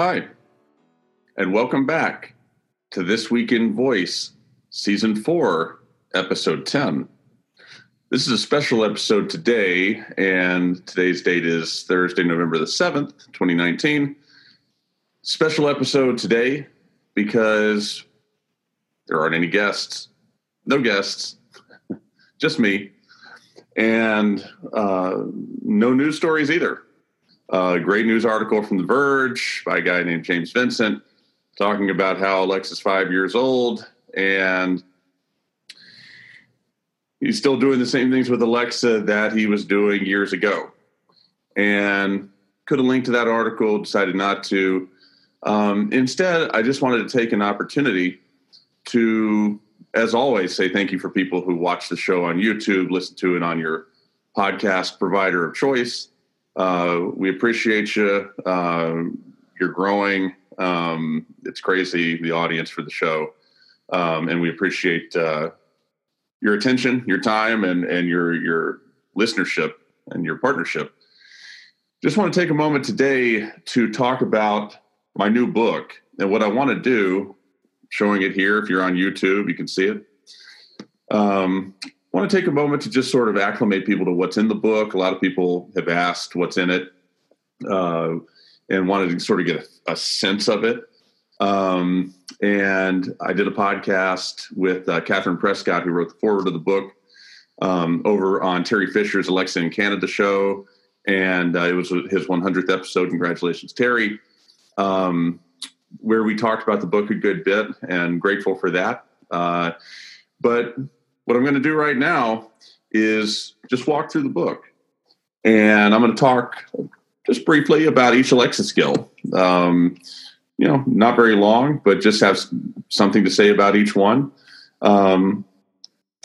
Hi, and welcome back to This Week in Voice, Season 4, Episode 10. This is a special episode today, and today's date is Thursday, November the 7th, 2019. Special episode today because there aren't any guests. No guests, just me. And uh, no news stories either. A great news article from The Verge by a guy named James Vincent talking about how Alexa's five years old and he's still doing the same things with Alexa that he was doing years ago. And could have linked to that article, decided not to. Um, instead, I just wanted to take an opportunity to, as always, say thank you for people who watch the show on YouTube, listen to it on your podcast provider of choice. Uh, we appreciate you. Uh, you're growing. Um, it's crazy the audience for the show, um, and we appreciate uh, your attention, your time, and and your your listenership and your partnership. Just want to take a moment today to talk about my new book and what I want to do. Showing it here, if you're on YouTube, you can see it. Um, want to take a moment to just sort of acclimate people to what's in the book. A lot of people have asked what's in it uh, and wanted to sort of get a, a sense of it. Um, and I did a podcast with uh, Katherine Prescott, who wrote the foreword of the book, um, over on Teri Fisher's Alexa in Canada show. And uh, it was his 100th episode. Congratulations, Teri. Um, where we talked about the book a good bit and grateful for that. Uh, but what I'm going to do right now is just walk through the book. And I'm going to talk just briefly about each Alexa skill. Um, you know, not very long, but just have something to say about each one. Um,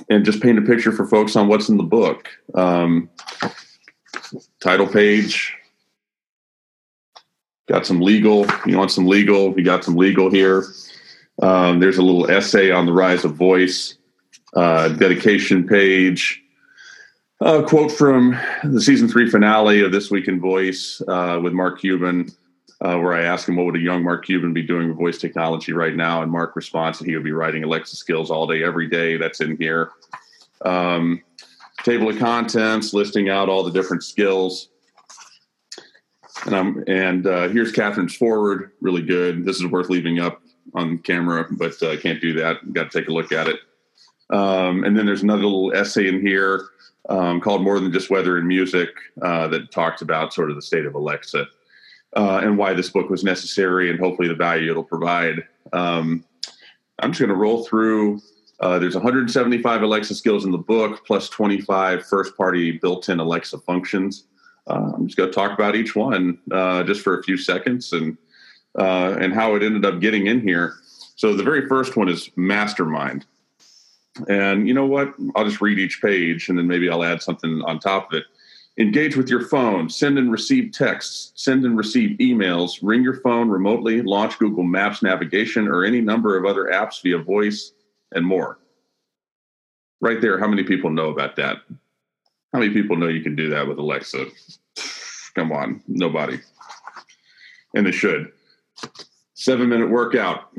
and just paint a picture for folks on what's in the book. Um, title page. Got some legal. You want some legal? We got some legal here. Um, there's a little essay on the rise of voice uh, dedication page. A quote from the season three finale of This Week in Voice uh, with Mark Cuban, uh, where I asked him what would a young Mark Cuban be doing with voice technology right now, and Mark responds that he would be writing Alexa skills all day, every day. That's in here. Um, table of contents listing out all the different skills. And I'm and uh, here's Catherine's forward, really good. This is worth leaving up on camera, but I uh, can't do that. Got to take a look at it. Um, and then there's another little essay in here um, called More Than Just Weather and Music uh, that talks about sort of the state of Alexa uh, and why this book was necessary and hopefully the value it'll provide. Um, I'm just going to roll through. Uh, there's 175 Alexa skills in the book, plus 25 first party built in Alexa functions. Uh, I'm just going to talk about each one uh, just for a few seconds and, uh, and how it ended up getting in here. So the very first one is Mastermind. And you know what? I'll just read each page and then maybe I'll add something on top of it. Engage with your phone, send and receive texts, send and receive emails, ring your phone remotely, launch Google Maps navigation or any number of other apps via voice, and more. Right there, how many people know about that? How many people know you can do that with Alexa? Come on, nobody. And they should. Seven minute workout.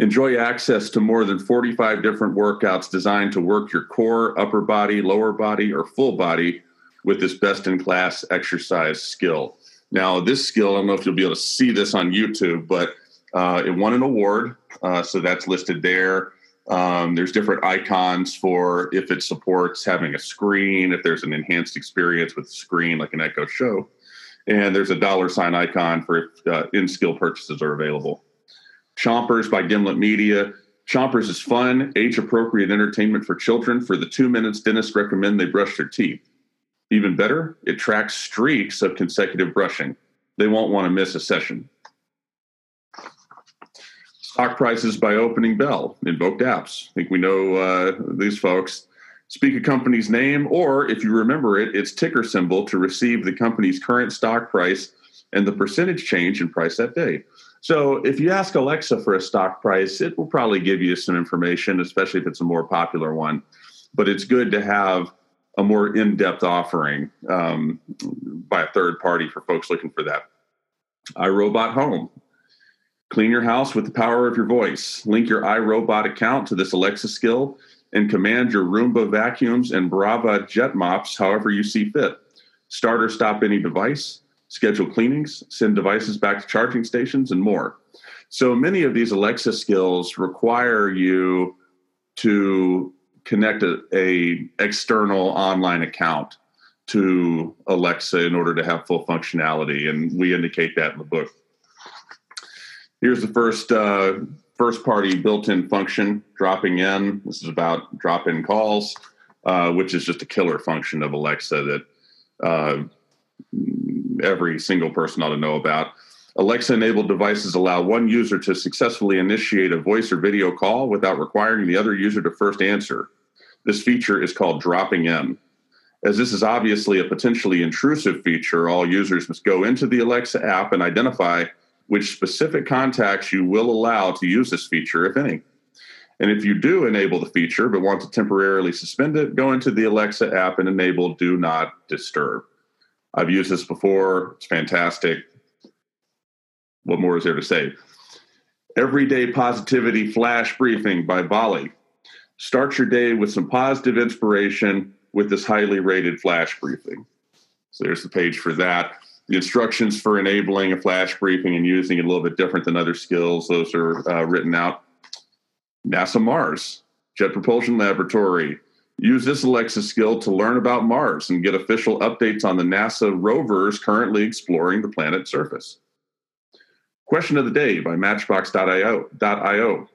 Enjoy access to more than 45 different workouts designed to work your core, upper body, lower body, or full body with this best in class exercise skill. Now, this skill, I don't know if you'll be able to see this on YouTube, but uh, it won an award. Uh, so that's listed there. Um, there's different icons for if it supports having a screen, if there's an enhanced experience with screen like an Echo Show. And there's a dollar sign icon for if uh, in skill purchases are available. Chompers by Gimlet Media. Chompers is fun, age appropriate entertainment for children. For the two minutes dentists recommend they brush their teeth. Even better, it tracks streaks of consecutive brushing. They won't want to miss a session. Stock prices by Opening Bell, invoked apps. I think we know uh, these folks. Speak a company's name, or if you remember it, its ticker symbol to receive the company's current stock price and the percentage change in price that day. So if you ask Alexa for a stock price, it will probably give you some information, especially if it's a more popular one. But it's good to have a more in-depth offering um, by a third party for folks looking for that. iRobot Home. Clean your house with the power of your voice. Link your iRobot account to this Alexa skill and command your Roomba vacuums and Braava jet mops however you see fit. Start or stop any device, schedule cleanings, send devices back to charging stations, and more. So many of these Alexa skills require you to connect a, a external online account to Alexa in order to have full functionality, and we indicate that in the book. Here's the first uh, first party built-in function dropping in. This is about drop-in calls, uh, which is just a killer function of Alexa that uh, every single person ought to know about. Alexa enabled devices allow one user to successfully initiate a voice or video call without requiring the other user to first answer. This feature is called dropping in. As this is obviously a potentially intrusive feature, all users must go into the Alexa app and identify which specific contacts you will allow to use this feature, if any. And if you do enable the feature but want to temporarily suspend it, go into the Alexa app and enable Do Not Disturb. I've used this before, it's fantastic. What more is there to say? Everyday Positivity Flash Briefing by Bali. Start your day with some positive inspiration with this highly rated flash briefing. So there's the page for that. The instructions for enabling a flash briefing and using it a little bit different than other skills, those are uh, written out. NASA Mars, Jet Propulsion Laboratory. Use this Alexa skill to learn about Mars and get official updates on the NASA rovers currently exploring the planet's surface. Question of the day by Matchbox.io.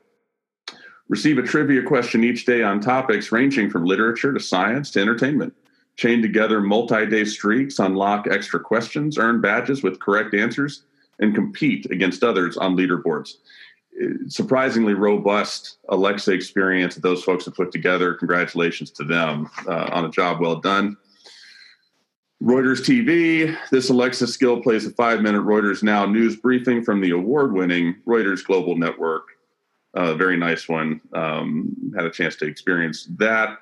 Receive a trivia question each day on topics ranging from literature to science to entertainment. Chain together multi day streaks, unlock extra questions, earn badges with correct answers, and compete against others on leaderboards. Surprisingly robust Alexa experience that those folks have put together. Congratulations to them uh, on a job well done. Reuters TV. This Alexa skill plays a five minute Reuters Now news briefing from the award winning Reuters Global Network. A uh, very nice one. Um, had a chance to experience that.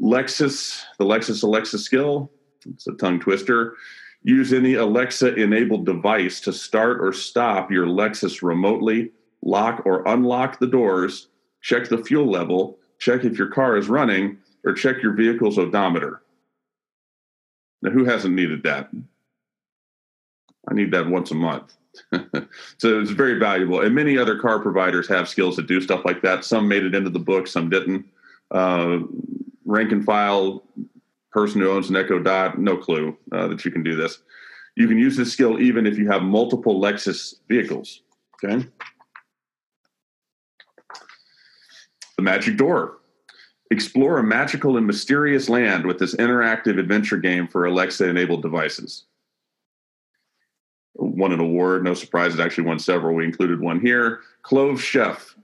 Lexus, the Lexus Alexa skill, it's a tongue twister. Use any Alexa enabled device to start or stop your Lexus remotely, lock or unlock the doors, check the fuel level, check if your car is running, or check your vehicle's odometer. Now, who hasn't needed that? I need that once a month. so it's very valuable. And many other car providers have skills that do stuff like that. Some made it into the book, some didn't. Uh, rank and file person who owns an Echo Dot, no clue uh, that you can do this. You can use this skill even if you have multiple Lexus vehicles. Okay. The Magic Door. Explore a magical and mysterious land with this interactive adventure game for Alexa enabled devices. Won an award, no surprise, it actually won several. We included one here. Clove Chef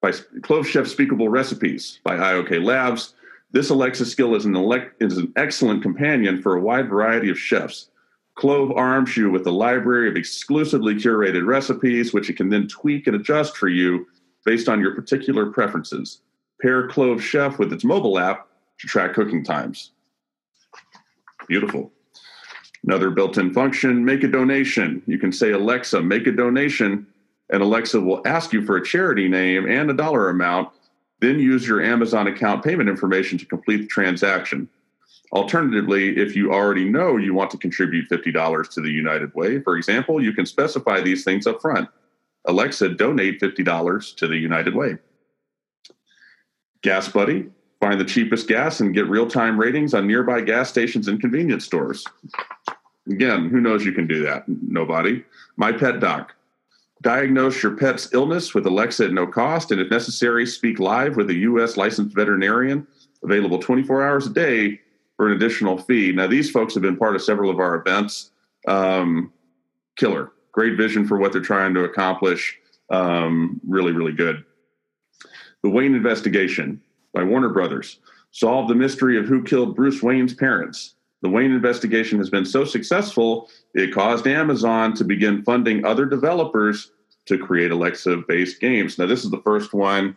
by Clove Chef Speakable Recipes by IOK Labs. This Alexa skill is an, elect, is an excellent companion for a wide variety of chefs. Clove arms you with a library of exclusively curated recipes, which it can then tweak and adjust for you based on your particular preferences. Pair Clove Chef with its mobile app to track cooking times. Beautiful. Another built in function make a donation. You can say, Alexa, make a donation, and Alexa will ask you for a charity name and a dollar amount. Then use your Amazon account payment information to complete the transaction. Alternatively, if you already know you want to contribute $50 to the United Way, for example, you can specify these things up front. Alexa, donate $50 to the United Way. Gas Buddy, find the cheapest gas and get real time ratings on nearby gas stations and convenience stores. Again, who knows you can do that? Nobody. My Pet Doc. Diagnose your pet's illness with Alexa at no cost, and if necessary, speak live with a U.S. licensed veterinarian, available 24 hours a day for an additional fee. Now, these folks have been part of several of our events. Um, killer. Great vision for what they're trying to accomplish. Um, really, really good. The Wayne Investigation by Warner Brothers. solved the mystery of who killed Bruce Wayne's parents. The Wayne investigation has been so successful, it caused Amazon to begin funding other developers to create Alexa based games. Now, this is the first one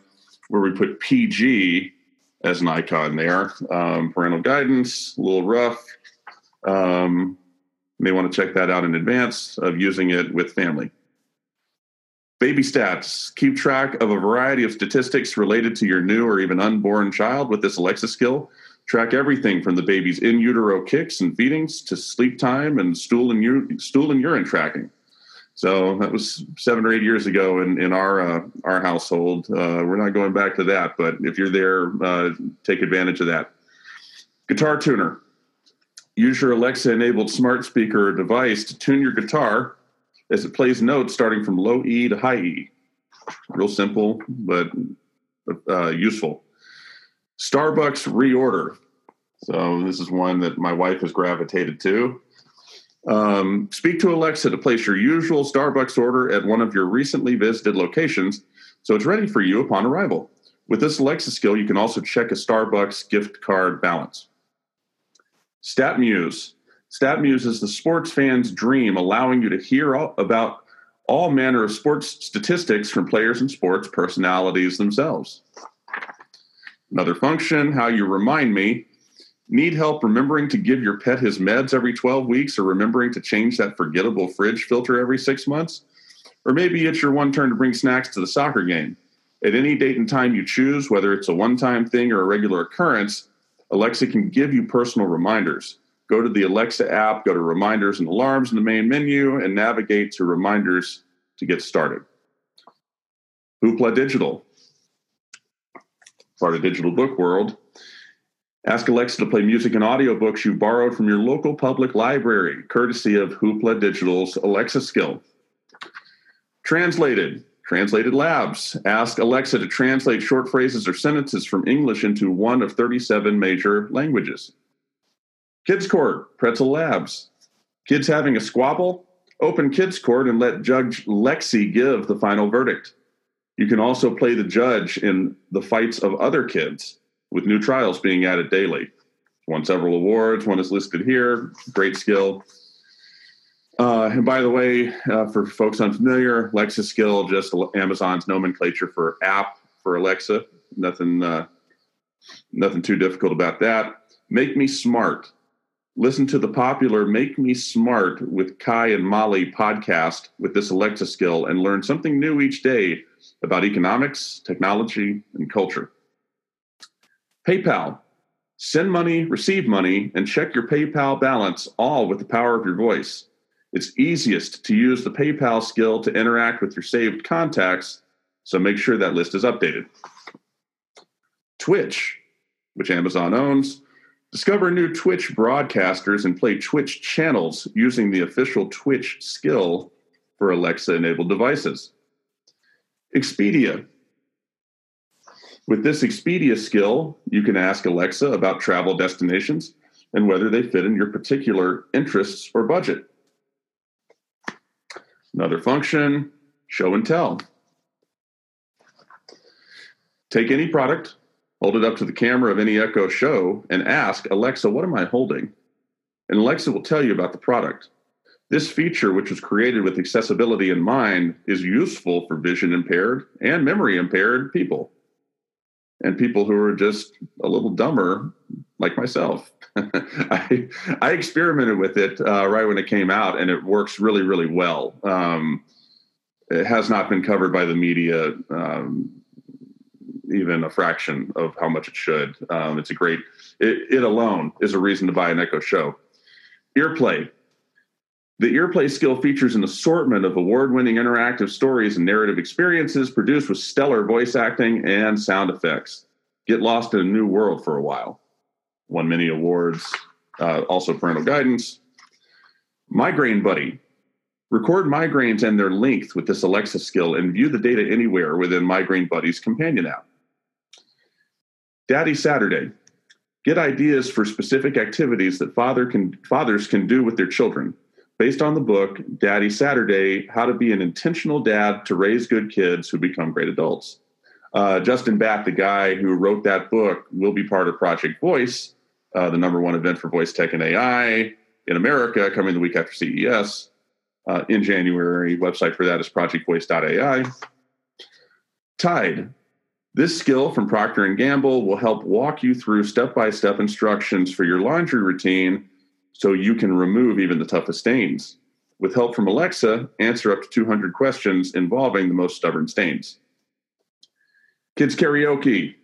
where we put PG as an icon there. Um, parental guidance, a little rough. Um, may want to check that out in advance of using it with family. Baby stats keep track of a variety of statistics related to your new or even unborn child with this Alexa skill. Track everything from the baby's in utero kicks and feedings to sleep time and stool and, u- stool and urine tracking. So that was seven or eight years ago in, in our uh, our household. Uh, we're not going back to that, but if you're there, uh, take advantage of that. Guitar tuner. Use your Alexa enabled smart speaker or device to tune your guitar as it plays notes starting from low E to high E. Real simple, but uh, useful. Starbucks reorder. So this is one that my wife has gravitated to. Um, speak to Alexa to place your usual Starbucks order at one of your recently visited locations so it's ready for you upon arrival. With this Alexa skill, you can also check a Starbucks gift card balance. StatMuse. StatMuse is the sports fan's dream, allowing you to hear all, about all manner of sports statistics from players and sports personalities themselves. Another function, how you remind me, Need help remembering to give your pet his meds every 12 weeks or remembering to change that forgettable fridge filter every six months? Or maybe it's your one turn to bring snacks to the soccer game. At any date and time you choose, whether it's a one time thing or a regular occurrence, Alexa can give you personal reminders. Go to the Alexa app, go to reminders and alarms in the main menu, and navigate to reminders to get started. Hoopla Digital, part of Digital Book World, Ask Alexa to play music and audiobooks you borrowed from your local public library, courtesy of Hoopla Digital's Alexa skill. Translated, Translated Labs. Ask Alexa to translate short phrases or sentences from English into one of 37 major languages. Kids Court, Pretzel Labs. Kids having a squabble? Open Kids Court and let Judge Lexi give the final verdict. You can also play the judge in the fights of other kids with new trials being added daily. Won several awards. One is listed here. Great skill. Uh, and by the way, uh, for folks unfamiliar, Alexa skill just Amazon's nomenclature for app for Alexa. Nothing, uh, nothing too difficult about that. Make me smart. Listen to the popular "Make Me Smart" with Kai and Molly podcast with this Alexa skill and learn something new each day about economics, technology, and culture. PayPal. Send money, receive money, and check your PayPal balance all with the power of your voice. It's easiest to use the PayPal skill to interact with your saved contacts, so make sure that list is updated. Twitch, which Amazon owns, discover new Twitch broadcasters and play Twitch channels using the official Twitch skill for Alexa enabled devices. Expedia, with this Expedia skill, you can ask Alexa about travel destinations and whether they fit in your particular interests or budget. Another function, show and tell. Take any product, hold it up to the camera of any Echo show, and ask Alexa, What am I holding? And Alexa will tell you about the product. This feature, which was created with accessibility in mind, is useful for vision impaired and memory impaired people and people who are just a little dumber, like myself. I, I experimented with it uh, right when it came out, and it works really, really well. Um, it has not been covered by the media, um, even a fraction of how much it should. Um, it's a great. It, it alone is a reason to buy an Echo Show. Earplay the Earplay skill features an assortment of award winning interactive stories and narrative experiences produced with stellar voice acting and sound effects. Get lost in a new world for a while. Won many awards, uh, also parental guidance. Migraine Buddy. Record migraines and their length with this Alexa skill and view the data anywhere within Migraine Buddy's companion app. Daddy Saturday. Get ideas for specific activities that father can, fathers can do with their children based on the book Daddy Saturday How to Be an Intentional Dad to Raise Good Kids Who Become Great Adults. Uh, Justin Batt, the guy who wrote that book, will be part of Project Voice, uh, the number one event for voice tech and AI in America, coming the week after CES uh, in January. Website for that is projectvoice.ai. Tide. This skill from Procter & Gamble will help walk you through step-by-step instructions for your laundry routine so you can remove even the toughest stains. With help from Alexa, answer up to 200 questions involving the most stubborn stains. Kids karaoke.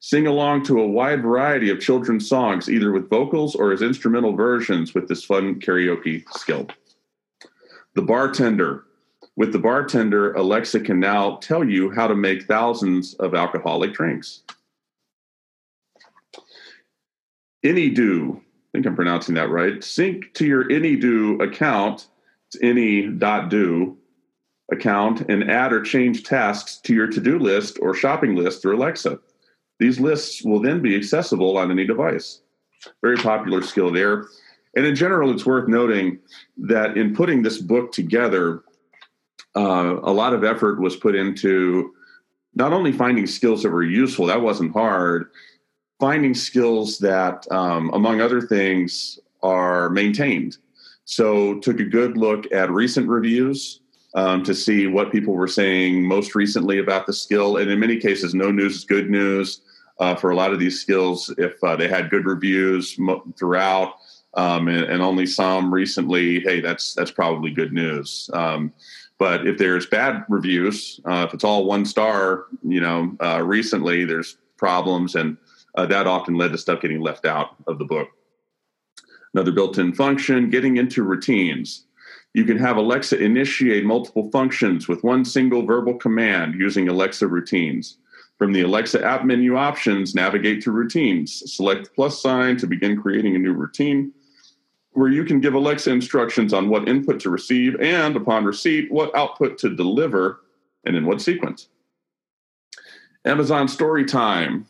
Sing along to a wide variety of children's songs, either with vocals or as instrumental versions with this fun karaoke skill. The bartender. With the bartender, Alexa can now tell you how to make thousands of alcoholic drinks. AnyDo. I think I'm pronouncing that right. Sync to your AnyDo account, it's any.do account, and add or change tasks to your to do list or shopping list through Alexa. These lists will then be accessible on any device. Very popular skill there. And in general, it's worth noting that in putting this book together, uh, a lot of effort was put into not only finding skills that were useful, that wasn't hard, finding skills that, um, among other things, are maintained. So, took a good look at recent reviews um, to see what people were saying most recently about the skill. And in many cases, no news is good news uh, for a lot of these skills. If uh, they had good reviews throughout, um, and, and, only some recently, hey, that's that's probably good news. Um, but if there's bad reviews, uh, if it's all one star, you know, uh, recently there's problems, and uh, that often led to stuff getting left out of the book. Another built-in function: getting into routines. You can have Alexa initiate multiple functions with one single verbal command using Alexa routines. From the Alexa app menu options, navigate to routines. Select plus sign to begin creating a new routine where you can give Alexa instructions on what input to receive and, upon receipt, what output to deliver and in what sequence. Amazon Storytime.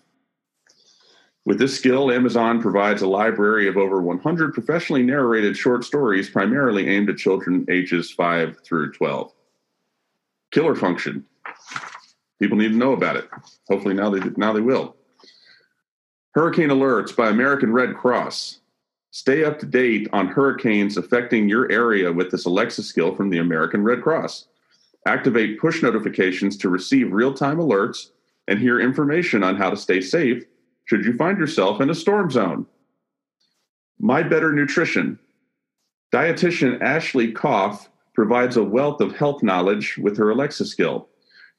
With this skill, Amazon provides a library of over 100 professionally narrated short stories primarily aimed at children ages 5 through 12. Killer function people need to know about it. Hopefully now they now they will. Hurricane alerts by American Red Cross. Stay up to date on hurricanes affecting your area with this Alexa skill from the American Red Cross. Activate push notifications to receive real-time alerts and hear information on how to stay safe should you find yourself in a storm zone. My Better Nutrition. Dietitian Ashley Koff provides a wealth of health knowledge with her Alexa skill.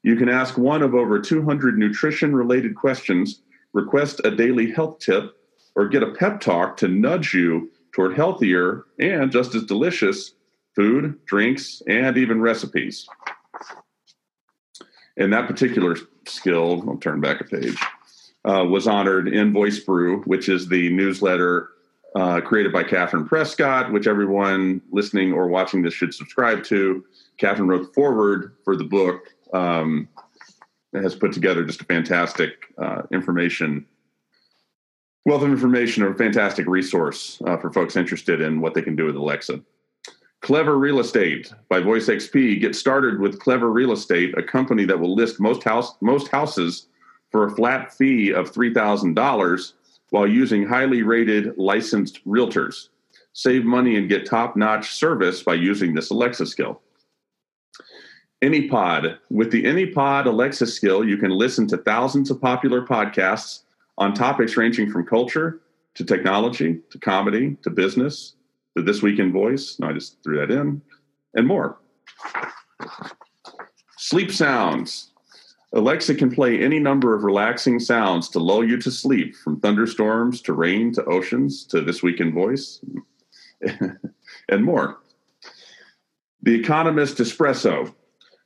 You can ask one of over 200 nutrition related questions, request a daily health tip, or get a pep talk to nudge you toward healthier and just as delicious food, drinks, and even recipes. And that particular skill, I'll turn back a page, uh, was honored in Voice Brew, which is the newsletter uh, created by Katherine Prescott, which everyone listening or watching this should subscribe to. Catherine wrote the foreword for the book um, has put together just a fantastic uh, information wealth of information, a fantastic resource uh, for folks interested in what they can do with Alexa. Clever Real Estate by Voice XP. Get started with Clever Real Estate, a company that will list most house most houses for a flat fee of three thousand dollars while using highly rated licensed realtors. Save money and get top notch service by using this Alexa skill. AnyPod. With the AnyPod Alexa skill, you can listen to thousands of popular podcasts on topics ranging from culture to technology to comedy to business to This Week in Voice. No, I just threw that in, and more. Sleep sounds. Alexa can play any number of relaxing sounds to lull you to sleep, from thunderstorms to rain to oceans to This Week in Voice, and more. The Economist Espresso.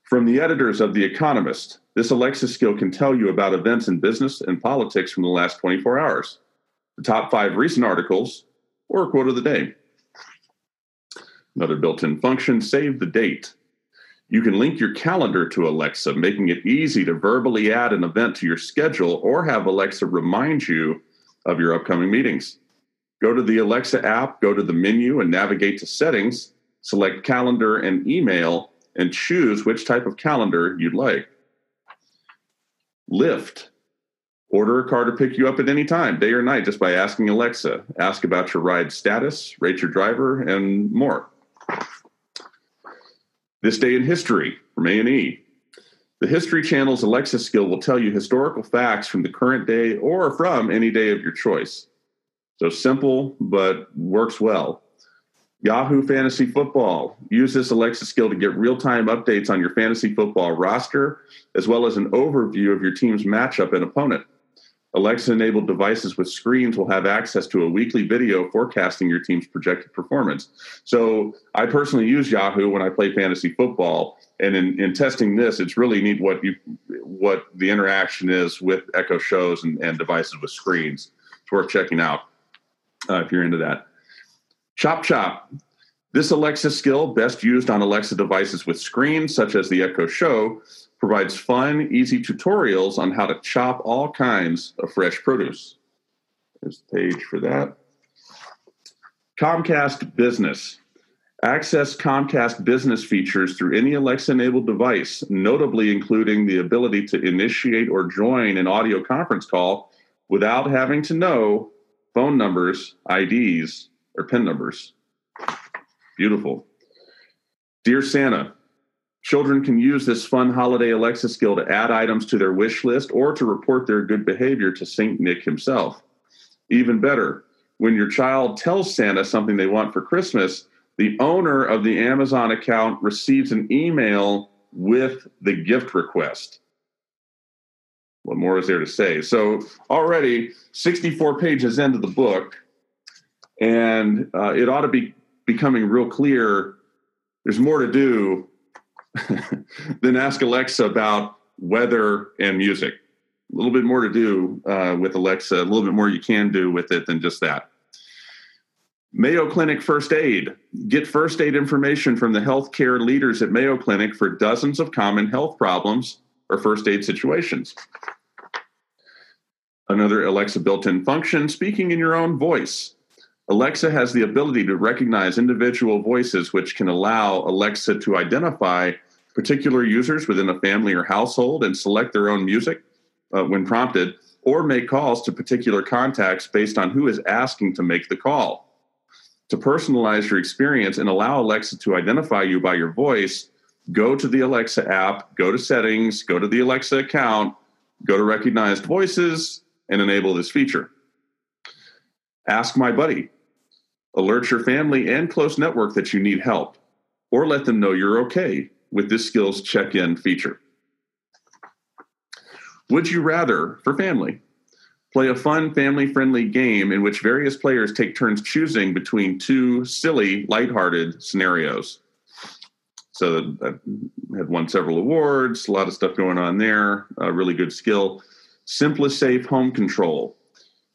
From the editors of The Economist, this Alexa skill can tell you about events in business and politics from the last 24 hours, the top five recent articles, or a quote of the day. Another built in function, save the date. You can link your calendar to Alexa, making it easy to verbally add an event to your schedule or have Alexa remind you of your upcoming meetings. Go to the Alexa app, go to the menu, and navigate to settings, select calendar and email, and choose which type of calendar you'd like. Lyft. Order a car to pick you up at any time, day or night, just by asking Alexa. Ask about your ride status, rate your driver, and more. This Day in History from A&E. The History Channel's Alexa skill will tell you historical facts from the current day or from any day of your choice. So simple, but works well. Yahoo Fantasy Football. Use this Alexa skill to get real time updates on your fantasy football roster, as well as an overview of your team's matchup and opponent. Alexa enabled devices with screens will have access to a weekly video forecasting your team's projected performance. So I personally use Yahoo when I play fantasy football. And in, in testing this, it's really neat what you what the interaction is with Echo shows and, and devices with screens. It's worth checking out uh, if you're into that. Chop Chop. This Alexa skill, best used on Alexa devices with screens, such as the Echo Show, provides fun, easy tutorials on how to chop all kinds of fresh produce. There's the page for that. Comcast Business. Access Comcast business features through any Alexa enabled device, notably including the ability to initiate or join an audio conference call without having to know phone numbers, IDs, or PIN numbers. Beautiful. Dear Santa, Children can use this fun holiday Alexa skill to add items to their wish list or to report their good behavior to St. Nick himself. Even better, when your child tells Santa something they want for Christmas, the owner of the Amazon account receives an email with the gift request. What more is there to say? So, already 64 pages into the book, and uh, it ought to be becoming real clear there's more to do then ask Alexa about weather and music. A little bit more to do uh, with Alexa, a little bit more you can do with it than just that. Mayo Clinic First Aid. Get first aid information from the healthcare leaders at Mayo Clinic for dozens of common health problems or first aid situations. Another Alexa built in function speaking in your own voice. Alexa has the ability to recognize individual voices, which can allow Alexa to identify particular users within a family or household and select their own music uh, when prompted, or make calls to particular contacts based on who is asking to make the call. To personalize your experience and allow Alexa to identify you by your voice, go to the Alexa app, go to settings, go to the Alexa account, go to recognized voices, and enable this feature. Ask My Buddy. Alert your family and close network that you need help, or let them know you're okay with this skills check in feature. Would you rather, for family, play a fun family friendly game in which various players take turns choosing between two silly, lighthearted scenarios? So uh, that had won several awards, a lot of stuff going on there, a really good skill. SimpliSafe Home Control.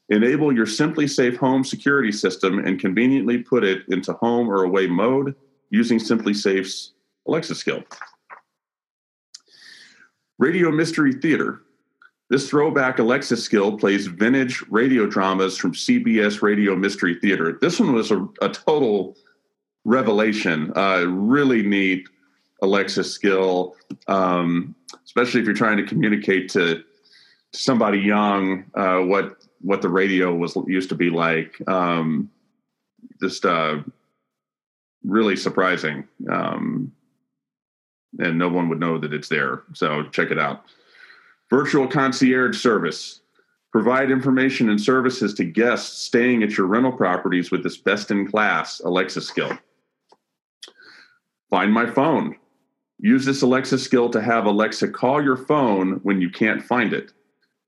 Enable your SimpliSafe Home security system and conveniently put it into home or away mode using SimpliSafe's Alexa skill. Radio Mystery Theater. This throwback Alexa skill plays vintage radio dramas from CBS Radio Mystery Theater. This one was a, a total revelation. Uh, really neat Alexa skill, um, especially if you're trying to communicate to, somebody young uh, what what the radio was used to be like. Um, just uh, really surprising. Um, and no one would know that it's there. So check it out. Virtual concierge service. Provide information and services to guests staying at your rental properties with this best in class Alexa skill. Find my phone. Use this Alexa skill to have Alexa call your phone when you can't find it.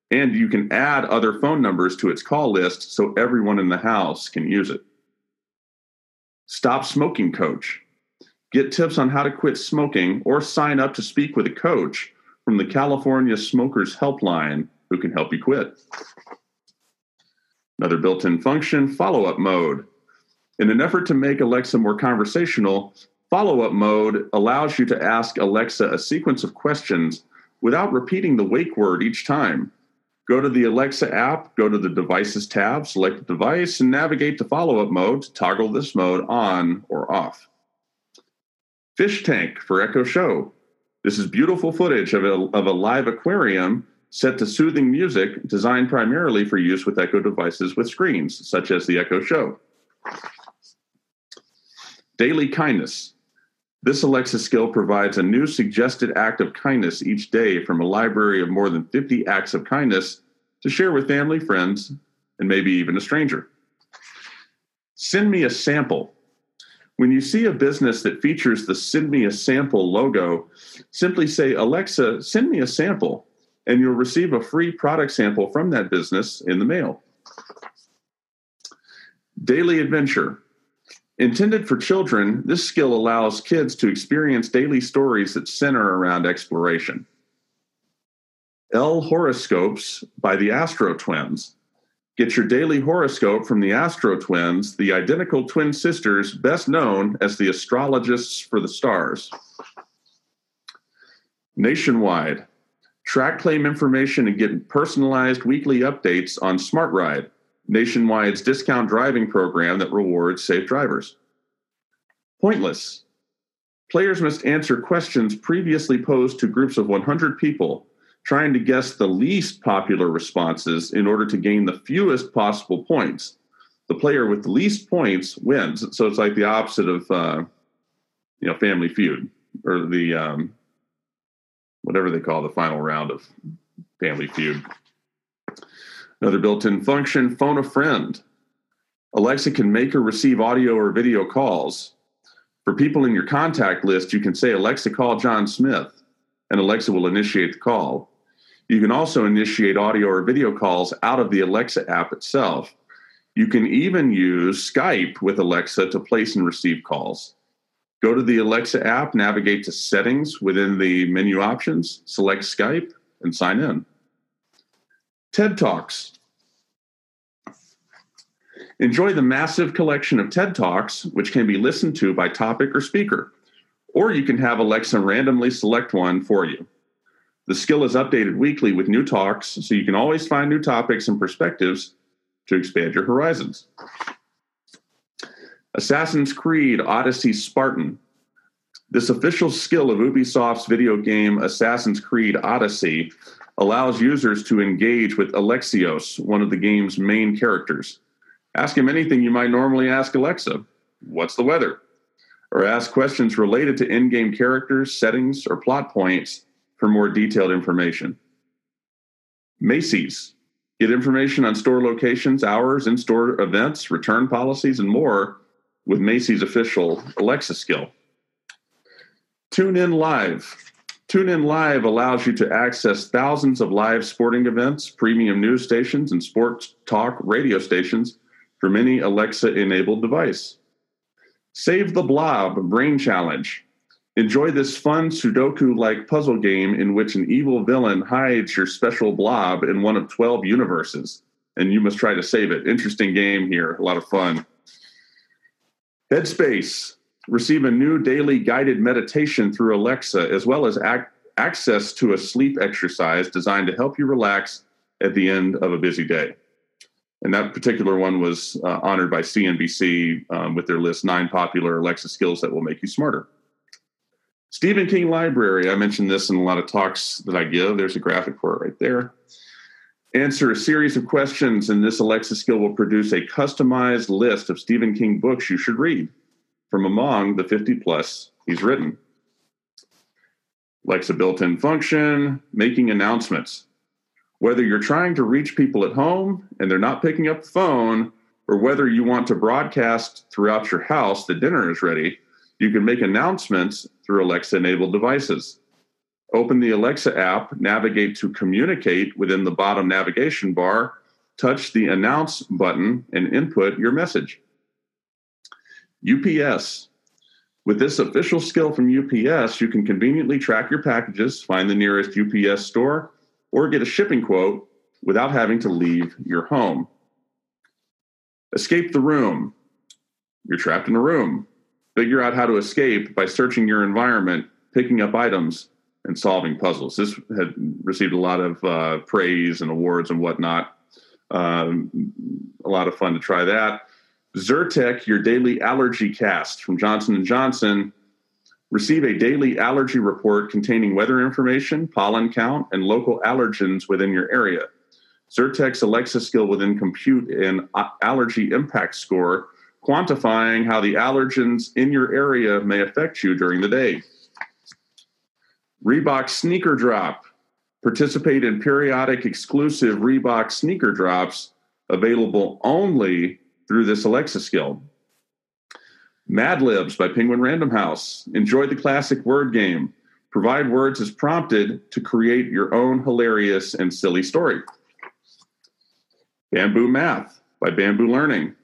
And you can add other phone numbers to its call list so everyone in the house can use it. Stop smoking coach. Get tips on how to quit smoking or sign up to speak with a coach from the California Smokers Helpline who can help you quit. Another built in function follow up mode. In an effort to make Alexa more conversational, follow up mode allows you to ask Alexa a sequence of questions without repeating the wake word each time. Go to the Alexa app, go to the Devices tab, select the device, and navigate to follow up mode to toggle this mode on or off. Fish Tank for Echo Show. This is beautiful footage of a, of a live aquarium set to soothing music designed primarily for use with Echo devices with screens, such as the Echo Show. Daily Kindness. This Alexa skill provides a new suggested act of kindness each day from a library of more than 50 acts of kindness to share with family, friends, and maybe even a stranger. Send me a sample When you see a business that features the Send Me a Sample logo, simply say, Alexa, send me a sample, and you'll receive a free product sample from that business in the mail. Daily Adventure. Intended for children, this skill allows kids to experience daily stories that center around exploration. L Horoscopes by the Astro Twins. Get your daily horoscope from the Astro Twins, the identical twin sisters best known as the astrologists for the stars. Nationwide. Track claim information and get personalized weekly updates on SmartRide, Nationwide's discount driving program that rewards safe drivers. Pointless. Players must answer questions previously posed to groups of 100 people, trying to guess the least popular responses in order to gain the fewest possible points. The player with the least points wins. So it's like the opposite of, uh, you know, Family Feud or the um, whatever they call the final round of Family Feud. Another built in function phone a friend. Alexa can make or receive audio or video calls. For people in your contact list, you can say, Alexa, call John Smith, and Alexa will initiate the call. You can also initiate audio or video calls out of the Alexa app itself. You can even use Skype with Alexa to place and receive calls. Go to the Alexa app, navigate to settings within the menu options, select Skype, and sign in. TED Talks. Enjoy the massive collection of TED Talks, which can be listened to by topic or speaker, or you can have Alexa randomly select one for you. The skill is updated weekly with new talks, so you can always find new topics and perspectives to expand your horizons. Assassin's Creed Odyssey Spartan. This official skill of Ubisoft's video game Assassin's Creed Odyssey allows users to engage with Alexios, one of the game's main characters. Ask him anything you might normally ask Alexa What's the weather? Or ask questions related to in game characters, settings, or plot points for more detailed information. Macy's. Get information on store locations, hours, in store events, return policies, and more with Macy's official Alexa skill. Tune in live. Tune in Live allows you to access thousands of live sporting events, premium news stations, and sports talk radio stations from any Alexa enabled device. Save the Blob Brain Challenge. Enjoy this fun Sudoku like puzzle game in which an evil villain hides your special blob in one of 12 universes, and you must try to save it. Interesting game here, a lot of fun. Headspace receive a new daily guided meditation through Alexa, as well as ac- access to a sleep exercise designed to help you relax at the end of a busy day. And that particular one was uh, honored by CNBC um, with their list nine popular Alexa skills that will make you smarter. Stephen King Library, I mentioned this in a lot of talks that I give. There's a graphic for it right there. Answer a series of questions, and this Alexa skill will produce a customized list of Stephen King books you should read from among the 50 plus he's written. Alexa built in function, making announcements. Whether you're trying to reach people at home and they're not picking up the phone, or whether you want to broadcast throughout your house that dinner is ready, you can make announcements through Alexa enabled devices. Open the Alexa app, navigate to communicate within the bottom navigation bar, touch the announce button, and input your message. UPS. With this official skill from UPS, you can conveniently track your packages, find the nearest UPS store, or get a shipping quote without having to leave your home. Escape the room. You're trapped in a room. Figure out how to escape by searching your environment, picking up items, and solving puzzles. This had received a lot of uh, praise and awards and whatnot. Um, a lot of fun to try that. Zyrtec, your daily allergy cast from Johnson & Johnson, receive a daily allergy report containing weather information, pollen count, and local allergens within your area. Zyrtec's Alexa skill within compute an allergy impact score, quantifying how the allergens in your area may affect you during the day. Reebok Sneaker Drop. Participate in periodic exclusive Reebok sneaker drops available only through this Alexa skill. Mad Libs by Penguin Random House. Enjoy the classic word game. Provide words as prompted to create your own hilarious and silly story. Bamboo Math by Bamboo Learning.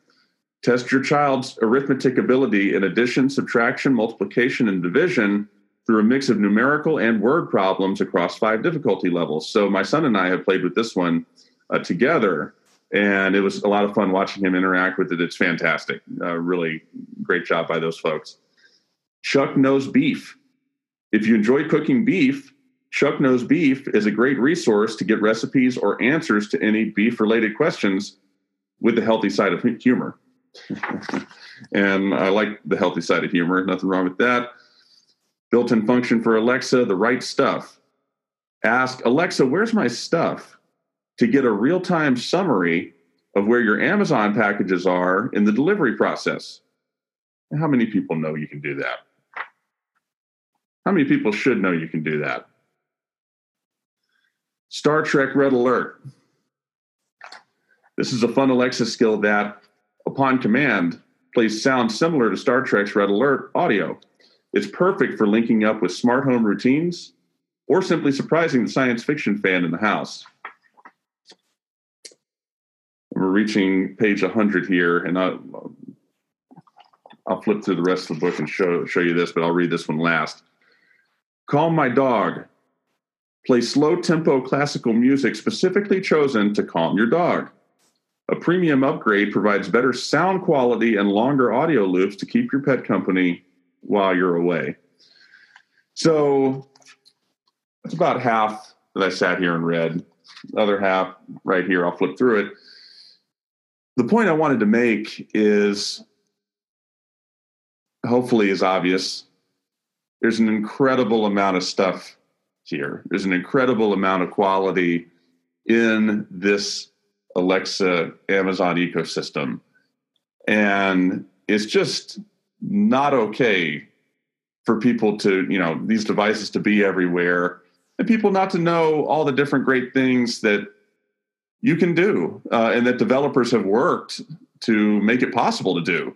Test your child's arithmetic ability in addition, subtraction, multiplication, and division through a mix of numerical and word problems across five difficulty levels. So, my son and I have played with this one uh, together, and it was a lot of fun watching him interact with it. It's fantastic. Uh, really great job by those folks. Chuck Knows Beef. If you enjoy cooking beef, Chuck Knows Beef is a great resource to get recipes or answers to any beef related questions with the healthy side of humor. and I like the healthy side of humor, nothing wrong with that. Built in function for Alexa, the right stuff. Ask Alexa, where's my stuff? To get a real time summary of where your Amazon packages are in the delivery process. How many people know you can do that? How many people should know you can do that? Star Trek Red Alert. This is a fun Alexa skill that, upon command, plays sound similar to Star Trek's Red Alert audio. It's perfect for linking up with smart home routines or simply surprising the science fiction fan in the house. We're reaching page 100 here, and I'll, I'll flip through the rest of the book and show, show you this, but I'll read this one last. Calm My Dog. Play slow tempo classical music specifically chosen to calm your dog. A premium upgrade provides better sound quality and longer audio loops to keep your pet company while you're away. So that's about half that I sat here and read. The other half right here, I'll flip through it. The point I wanted to make is hopefully is obvious. There's an incredible amount of stuff here. There's an incredible amount of quality in this Alexa Amazon ecosystem. And it's just not okay for people to, you know, these devices to be everywhere and people not to know all the different great things that you can do uh, and that developers have worked to make it possible to do.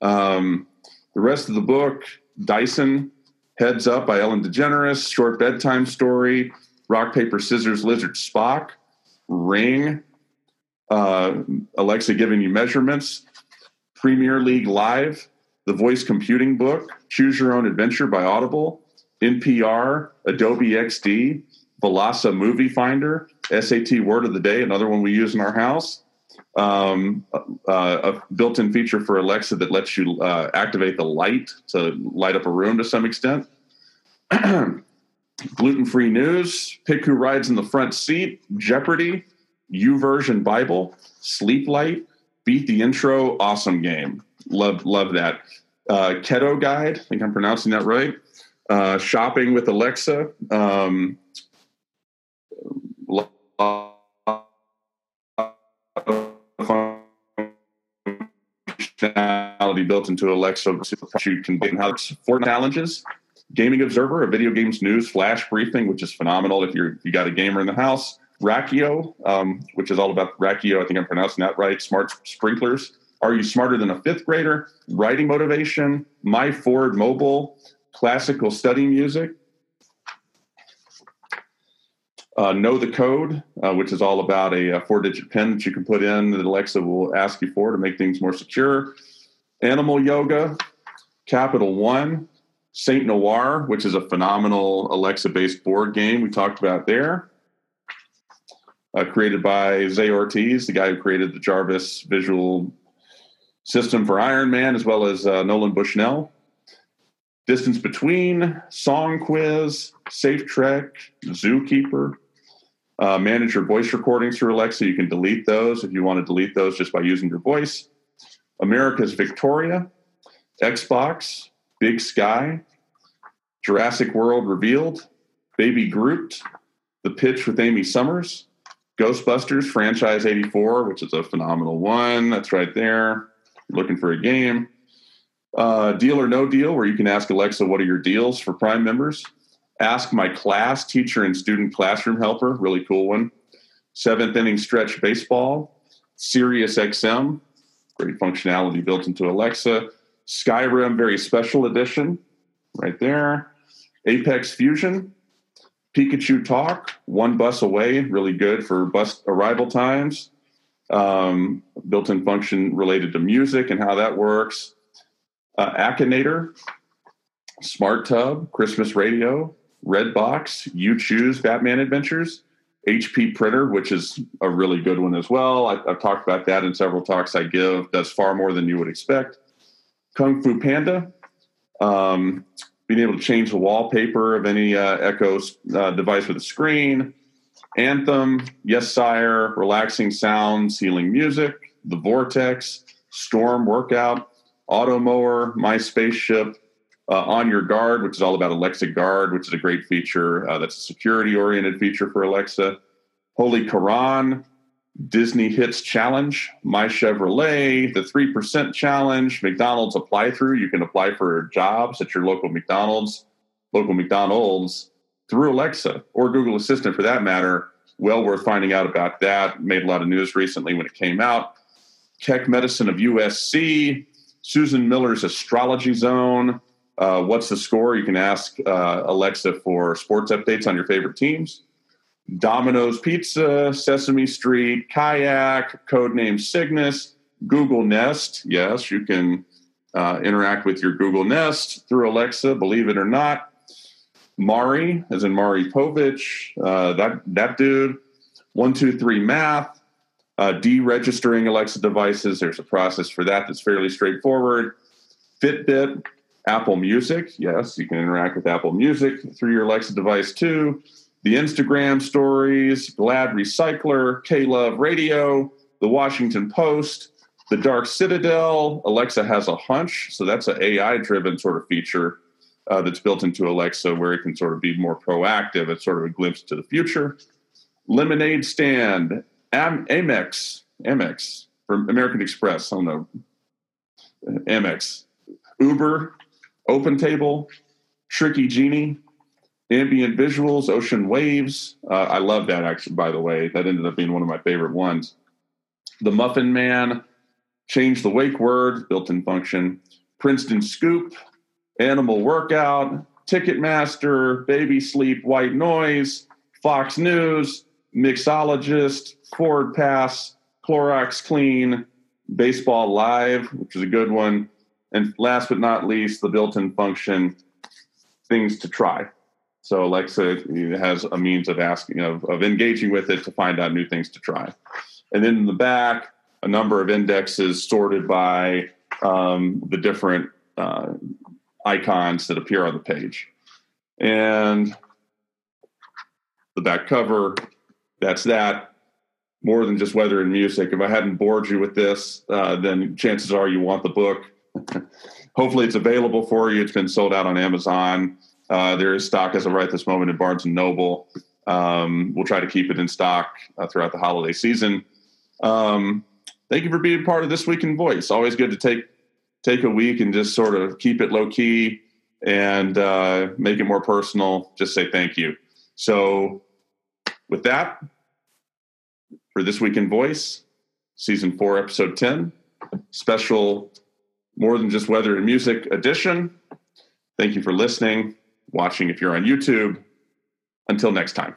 Um, the rest of the book, Dyson, Heads Up by Ellen DeGeneres, Short Bedtime Story, Rock, Paper, Scissors, Lizard, Spock, Ring, uh, Alexa giving you measurements, Premier League Live, the Voice Computing Book, Choose Your Own Adventure by Audible, NPR, Adobe XD, Velasa Movie Finder, SAT Word of the Day, another one we use in our house. Um, uh, a built-in feature for Alexa that lets you uh, activate the light to light up a room to some extent. Gluten-free news, pick who rides in the front seat, Jeopardy, YouVersion Bible, Sleep Light, beat the intro, awesome game. Love love that. Uh, Keto Guide, I think I'm pronouncing that right. Uh, shopping with Alexa. Um, functionality built into Alexa you can get how four challenges. Gaming Observer, a video games news flash briefing, which is phenomenal if you're you got a gamer in the house. Rachio, um, which is all about Rachio. I think I'm pronouncing that right. Smart sprinklers. Are you smarter than a fifth grader? Writing motivation. My Ford Mobile. Classical study music. Uh, know the code, uh, which is all about a, a four-digit pin that you can put in that Alexa will ask you for to make things more secure. Animal yoga. Capital One. St. Noire, which is a phenomenal Alexa-based board game we talked about there uh, created by Zai Ortiz, the guy who created the Jarvis visual system for Iron Man, as well as uh, Nolan Bushnell. Distance Between, Song Quiz, Safe Trek, Zookeeper. Uh, manage your voice recordings through Alexa. You can delete those if you want to delete those just by using your voice. America's Victoria, Xbox, Big Sky, Jurassic World Revealed, Baby Groot, The Pitch with Amy Summers, Ghostbusters Franchise 84, which is a phenomenal one. That's right there. Looking for a game. Uh, deal or no deal, where you can ask Alexa, what are your deals for Prime members? Ask my class teacher and student classroom helper, really cool one. Seventh inning stretch baseball. Sirius XM, great functionality built into Alexa. Skyrim Very Special Edition, right there. Apex Fusion, Pikachu Talk, one bus away, really good for bus arrival times. Um, built-in function related to music and how that works. Uh, Akinator, Smart Tub, Christmas Radio, Redbox, You Choose, Batman Adventures, HP Printer, which is a really good one as well. I, have talked about that in several talks I give. Does far more than you would expect. Kung Fu Panda, um, being able to change the wallpaper of any uh, Echo uh, device with a screen. Anthem, Yes Sire, relaxing sounds, healing music. The Vortex, Storm Workout, Auto Mower, My Spaceship, uh, On Your Guard, which is all about Alexa Guard, which is a great feature. Uh, that's a security oriented feature for Alexa. Holy Quran, Disney Hits Challenge, My Chevrolet, the 3% Challenge, McDonald's Apply Thru. You can apply for jobs at your local McDonald's, local McDonald's through Alexa or Google Assistant for that matter. Well worth finding out about that. Made a lot of news recently when it came out. Keck Medicine of USC, Susan Miller's Astrology Zone, uh, what's the score? You can ask uh, Alexa for sports updates on your favorite teams. Domino's Pizza, Sesame Street, Kayak, Codename Cygnus, Google Nest. Yes, you can uh, interact with your Google Nest through Alexa, believe it or not. Maury, as in Maury Povich, uh, that, that dude. One, two, three math. Uh, deregistering Alexa devices. There's a process for that that's fairly straightforward. Fitbit, Apple Music. Yes, you can interact with Apple Music through your Alexa device too. The Instagram stories, Glad Recycler, K Love Radio, The Washington Post, The Dark Citadel. Alexa has a hunch. So that's an AI driven sort of feature uh, that's built into Alexa where it can sort of be more proactive. It's sort of a glimpse to the future. Lemonade Stand, Am- Amex, Amex from American Express. I don't know. Amex. Uber, Open Table, Tricky Genie, Ambient Visuals, Ocean Waves. Uh, I love that actually, by the way. That ended up being one of my favorite ones. The Muffin Man, Change the Wake Word, built in function. Princeton Scoop, Animal Workout, Ticketmaster, Baby Sleep, White Noise, Fox News, Mixologist, Forward Pass, Clorox Clean, Baseball Live, which is a good one, and last but not least, the built-in function things to try. So Alexa has a means of asking of, of engaging with it to find out new things to try. And then in the back, a number of indexes sorted by um, the different uh, icons that appear on the page. And the back cover, that's that. More than just weather and music. If I hadn't bored you with this, uh, then chances are you want the book. Hopefully, it's available for you. It's been sold out on Amazon. Uh, there is stock as of right this moment in Barnes and Noble. Um, we'll try to keep it in stock uh, throughout the holiday season. Um, thank you for being part of this week in voice. Always good to take take a week and just sort of keep it low key and uh, make it more personal. Just say thank you. So, with that, for this week in voice, season four, episode ten, special more than just weather and music edition. Thank you for listening, watching if you're on YouTube. Until next time.